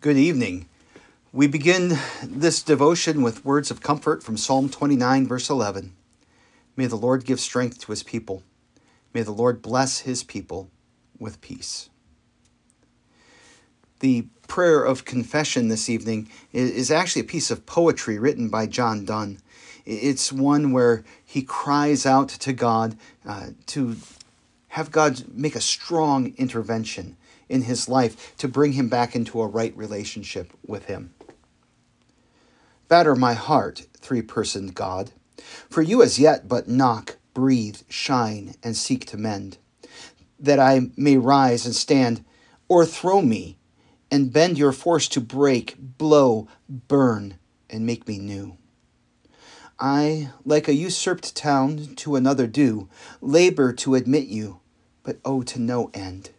Good evening. We begin this devotion with words of comfort from Psalm 29, verse 11. May the Lord give strength to his people. May the Lord bless his people with peace. The prayer of confession this evening is actually a piece of poetry written by John Donne. It's one where he cries out to God uh, to have God make a strong intervention in his life to bring him back into a right relationship with him. Batter my heart, three personed God, for you as yet but knock, breathe, shine, and seek to mend, that I may rise and stand, or throw me, and bend your force to break, blow, burn, and make me new. I, like a usurped town to another do, labor to admit you, but oh, to no end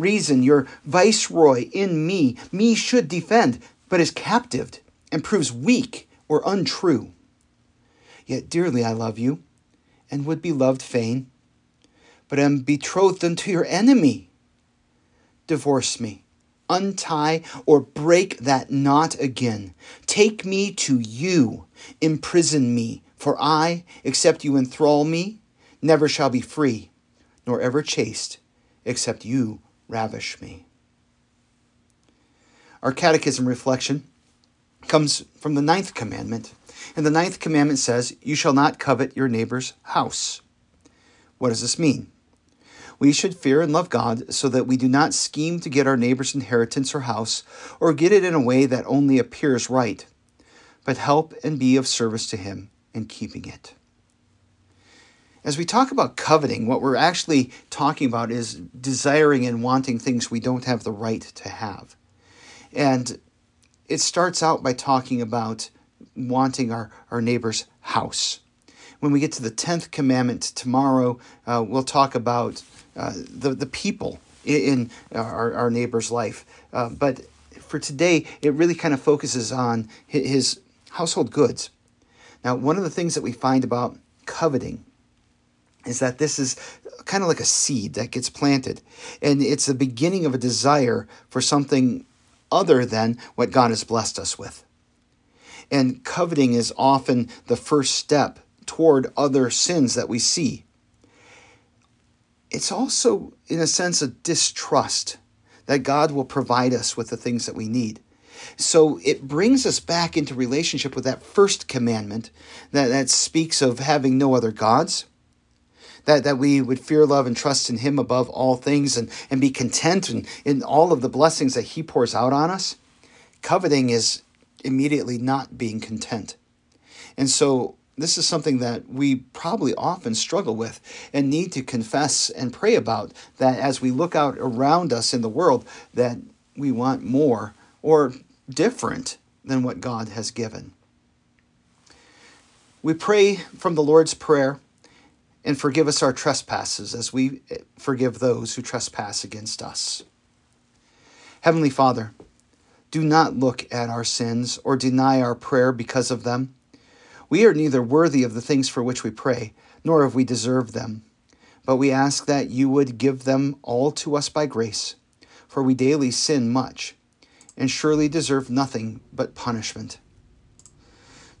reason your viceroy in me, me should defend, but is captived and proves weak or untrue. Yet dearly I love you, and would be loved fain, but am betrothed unto your enemy. Divorce me, untie or break that knot again. Take me to you, imprison me, for I, except you enthrall me, never shall be free, nor ever chaste, except you ravish me. Our catechism reflection comes from the ninth commandment. And the ninth commandment says, You shall not covet your neighbor's house. What does this mean? We should fear and love God so that we do not scheme to get our neighbor's inheritance or house, or get it in a way that only appears right, but help and be of service to Him in keeping it. As we talk about coveting, what we're actually talking about is desiring and wanting things we don't have the right to have. And it starts out by talking about wanting our, our neighbor's house. When we get to the 10th commandment tomorrow, uh, we'll talk about uh, the, the people in our, our neighbor's life. Uh, but for today, it really kind of focuses on his household goods. Now, one of the things that we find about coveting is that this is kind of like a seed that gets planted. And it's the beginning of a desire for something other than what God has blessed us with. And coveting is often the first step toward other sins that we see. It's also, in a sense, a distrust that God will provide us with the things that we need. So it brings us back into relationship with that first commandment that, that speaks of having no other gods that, that we would fear, love, and trust in Him above all things and, and be content in, in all of the blessings that He pours out on us, coveting is immediately not being content. And so this is something that we probably often struggle with and need to confess and pray about that as we look out around us in the world that we want more or different than what God has given. We pray from the Lord's Prayer and forgive us our trespasses as we eh, forgive those who trespass against us. Heavenly Father, do not look at our sins or deny our prayer because of them. We are neither worthy of the things for which we pray, nor have we deserved them. But we ask that you would give them all to us by grace, for we daily sin much, and surely deserve nothing but punishment.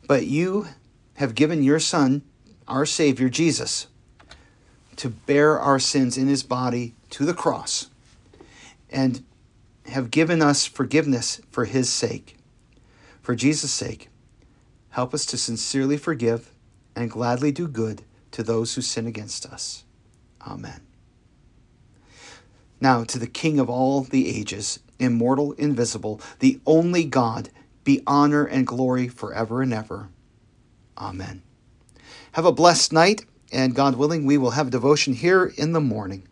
But you have given your Son, our Savior Jesus, to bear our sins in his body to the cross and have given us forgiveness for his sake. For Jesus' sake, help us to sincerely forgive and gladly do good to those who sin against us. Amen. Now, to the King of all the ages, immortal, invisible, the only God, be honor and glory forever and ever. Amen. Have a blessed night and God willing, we will have devotion here in the morning.